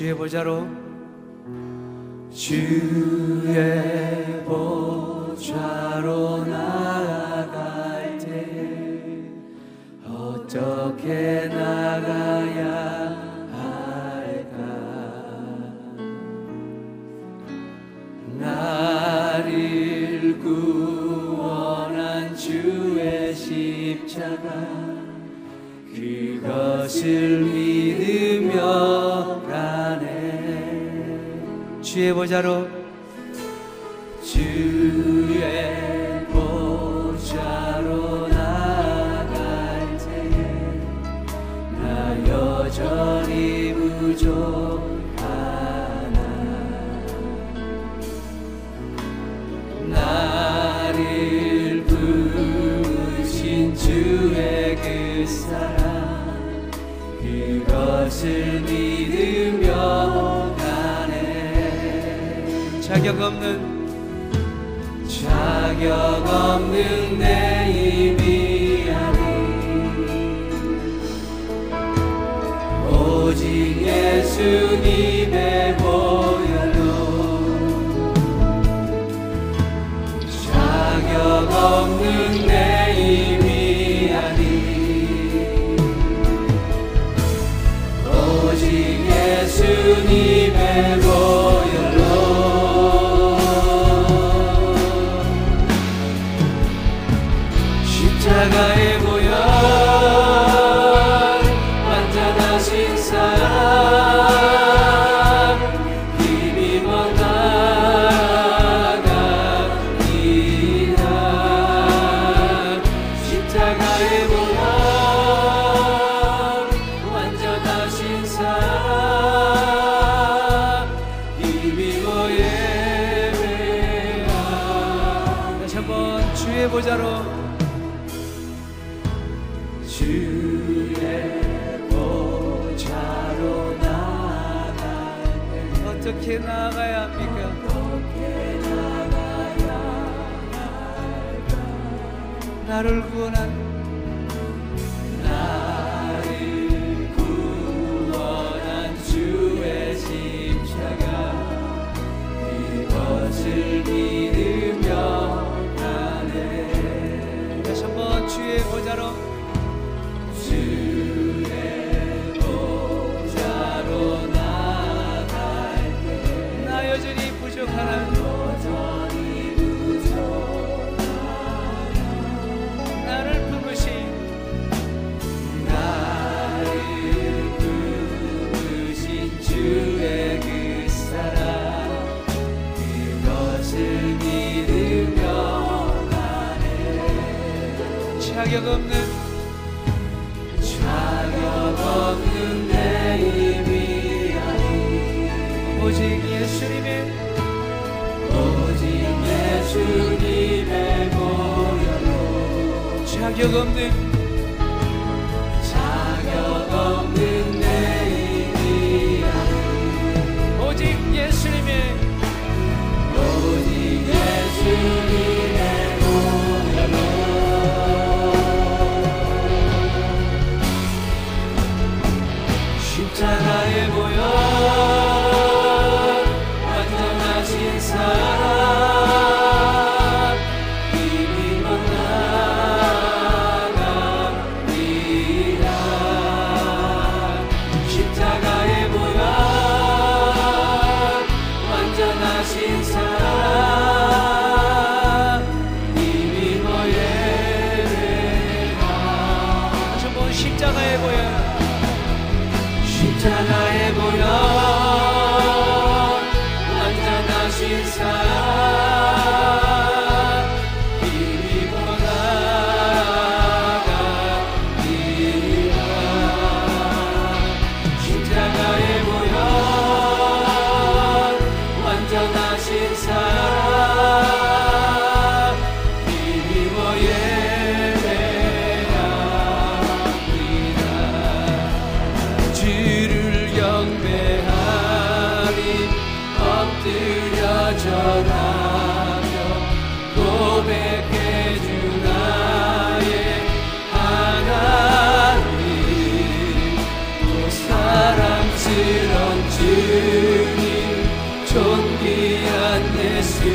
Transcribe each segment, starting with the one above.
주의 보좌로. 주의 보좌로 나아갈 때 어떻게 나가야 할까? 나를 구원한 주의 십자가 그것을 주의 보좌로. 주의 보좌로 나갈 때에 나 여전히 부족하나. 나를 부르신 주의 그 사랑 그것을 자격 없는 자격 없는 내 입이 아니 오직 예수님의 보 십자가의 보 어떻게 나아가야 합니까? 나를 구원한 믿으며 나네 다시 한번 주의 보자로 주님의 보혈로 자격 없는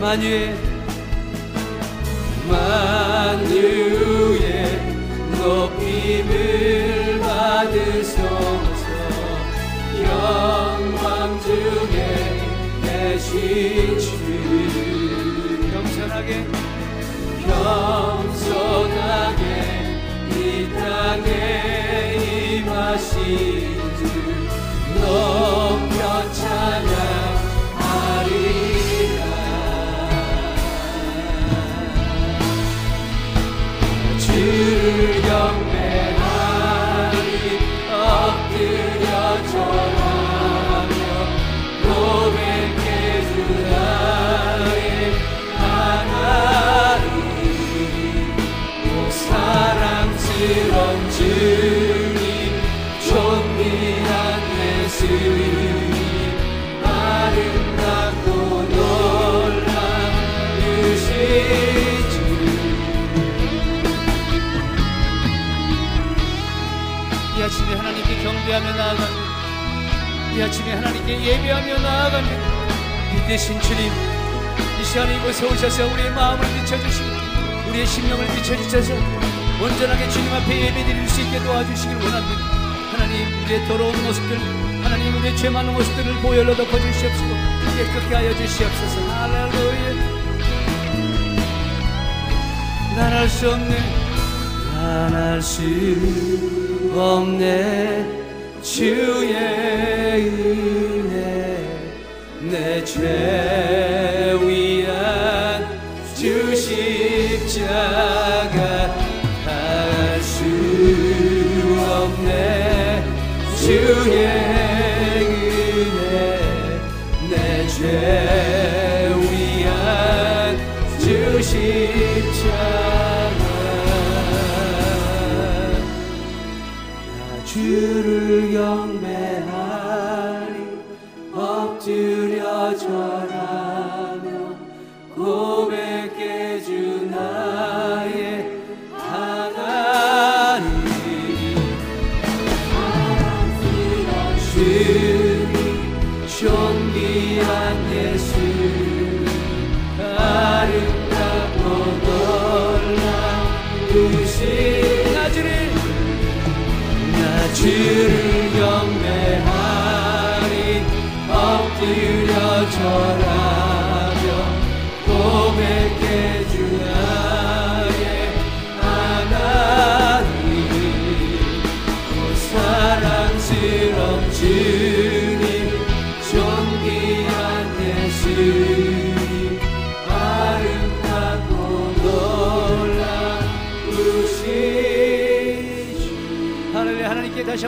만유의 만유의 높임을 받으소서. 영광 중에 계신 주. 겸손하게 겸손하게 이 땅에 임하신 주. 높 아침에 하나님께 경배하며 나아갑니다. 이 아침에 하나님께 예배하며 나아갑니다. 빛 대신 주님, 이 시간에 이곳에 오셔서 우리의 마음을 비춰주시고 우리의 심령을 비춰주셔서 온전하게 주님 앞에 예배드릴 수 있게 도와주시길 원합니다. 하나님, 우리의 더러운 모습들, 하나님 우리의 죄 많은 모습들을 보혈로 덮어주시옵시고 깨끗게 하여 주시옵소서. 할렐루야. 난할수 없네. 난할수 없네. 주의 은혜 내죄 엎드려 절하며 고백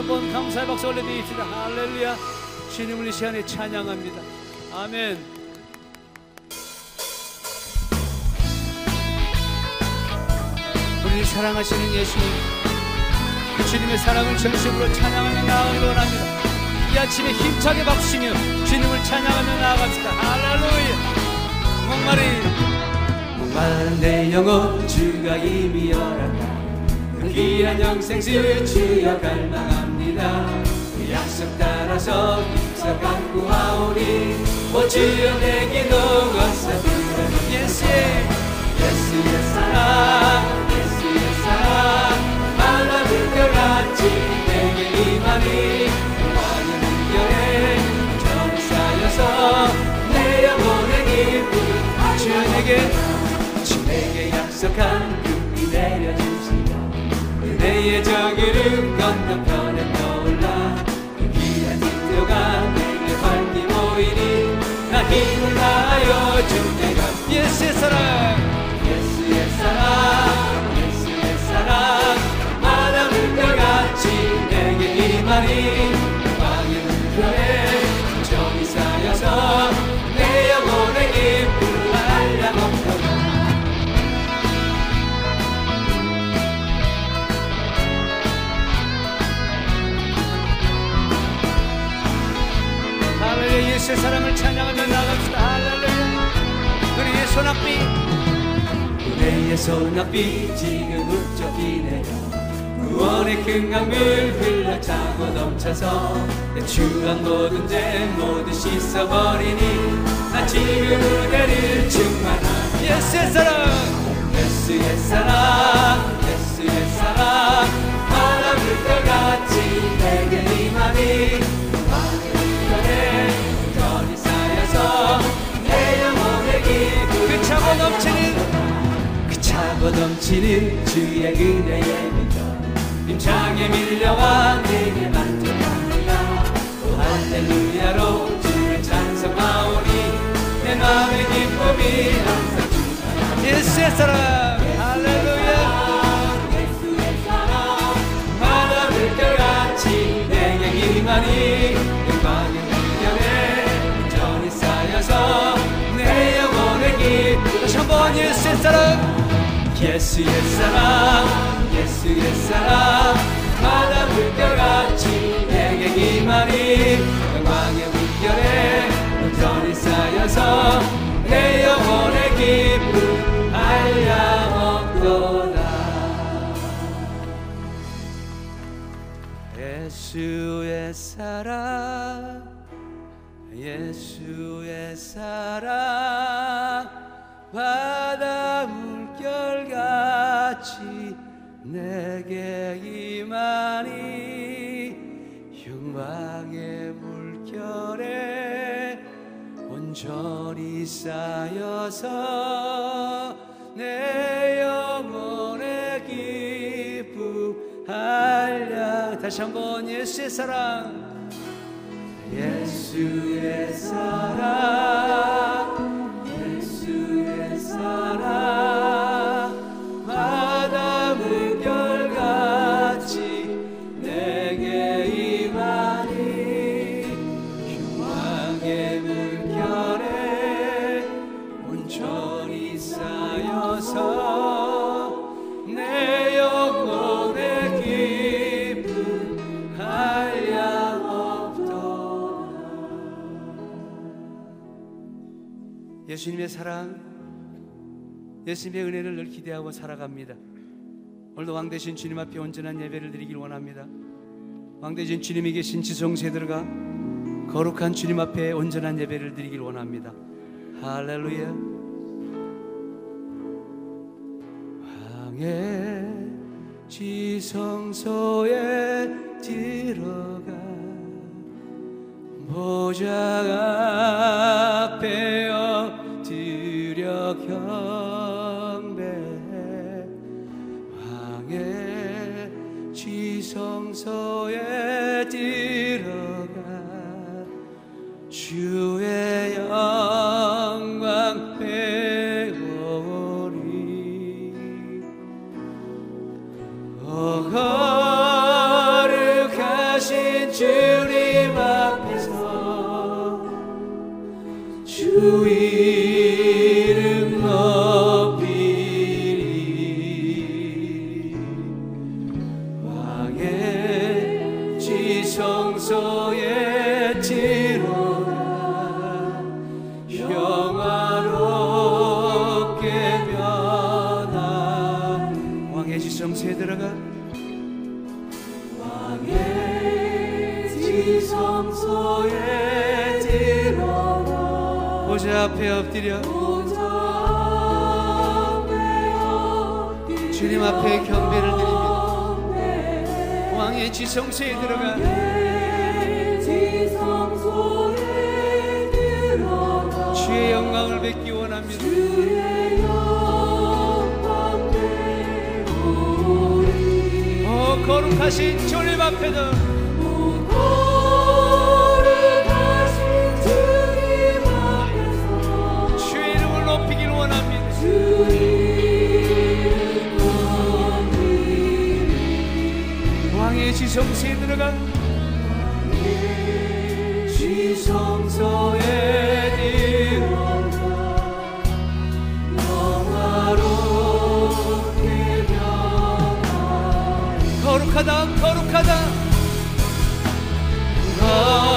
한번 감사의 박수 올려드립시다. 할렐루야. 주님을 이 시간에 찬양합니다. 아멘. 우리를 사랑하시는 예수님 그 주님의 사랑을 전심으로 찬양하며 나아가길 원합니다. 이 아침에 힘차게 박수치며 주님을 찬양하며 나아갑시다. 할렐루야. 목마른 목마른 내 영혼 주가 이미 열었다. 그 귀한 영생수 주여 갈망 합니다 그 약속 따라서 힘써 갖고 와오니 오 주여 내 기도 어서 들으니 예수의 사랑 예수의 사랑. 하나님 별같이 내게 임하니 많은 은결에 전사여서 내 영혼의 기쁨 주 내게 주 내게 약속한 금이 내려주시며 은혜의 저기를 건너편 다 은혜의 소낙비 지금 내려 구원의 큰 강물 흘러 차고 넘쳐서 내 추한 모든 죄 모두 씻어버리니 나 지금 은혜를 충만한 예수의 사랑. 예수의 사랑 넘치는 주의 은혜의 믿음 힘차게 밀려와 내게 만족합니다 또 할렐루야로 주를 찬송하오니 내 마음의 기쁨이 항상 주가 예수의 사랑 예수의 사랑 예수의 사랑. 바다 물결같이 내게 임하니 영광의 물결에 온전히 쌓여서 내 영혼의 기쁨 알려먹도다. 예수의 사랑 예수의 사랑 내게 임하니 영광의 물결에 온전히 쌓여서 내 영혼의 기쁨 알려 다시 한번 예수의 사랑. 예수의 사랑 예수님의 은혜를 늘 기대하고 살아갑니다. 오늘도 왕 대신 주님 앞에 온전한 예배를 드리길 원합니다. 왕 대신 주님이 계신 지성세들과 거룩한 주님 앞에 온전한 예배를 드리길 원합니다. 할렐루야. 왕의 지성소에 들어가 보좌 앞에 엎드려 경 성소에 들어가 주의 보좌 앞에 엎드려 주님 앞에 경배를 드립니다. 왕의 지성소에 들어가 주의 영광을 뵙기 원합니다. 거룩하신 주님 앞에도 정시에 들어간 지성소에 들어가 영화롭게 변하리 거룩하다 거룩하다. 아.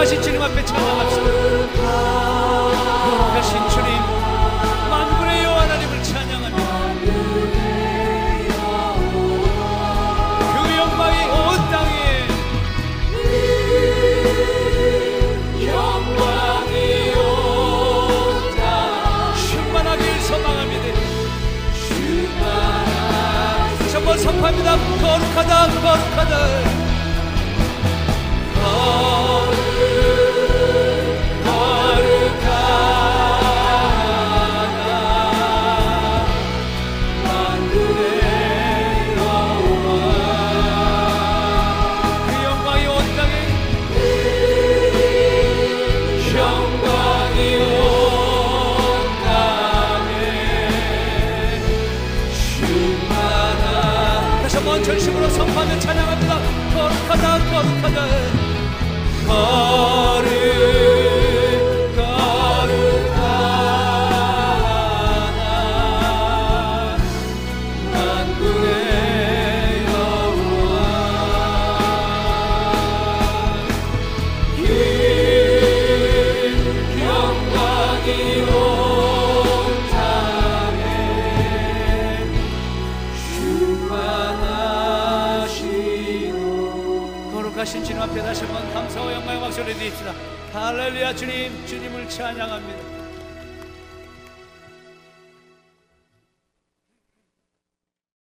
거룩하신 주님 앞에 찬양합시다. 거룩하신 주님 만군의 여 하나님을 찬양합니다. 그 영광이 온 땅에 영광이 온 땅에 충만하길 소망합니다. 한번 선포합니다. 거룩하다 거룩하다. Oh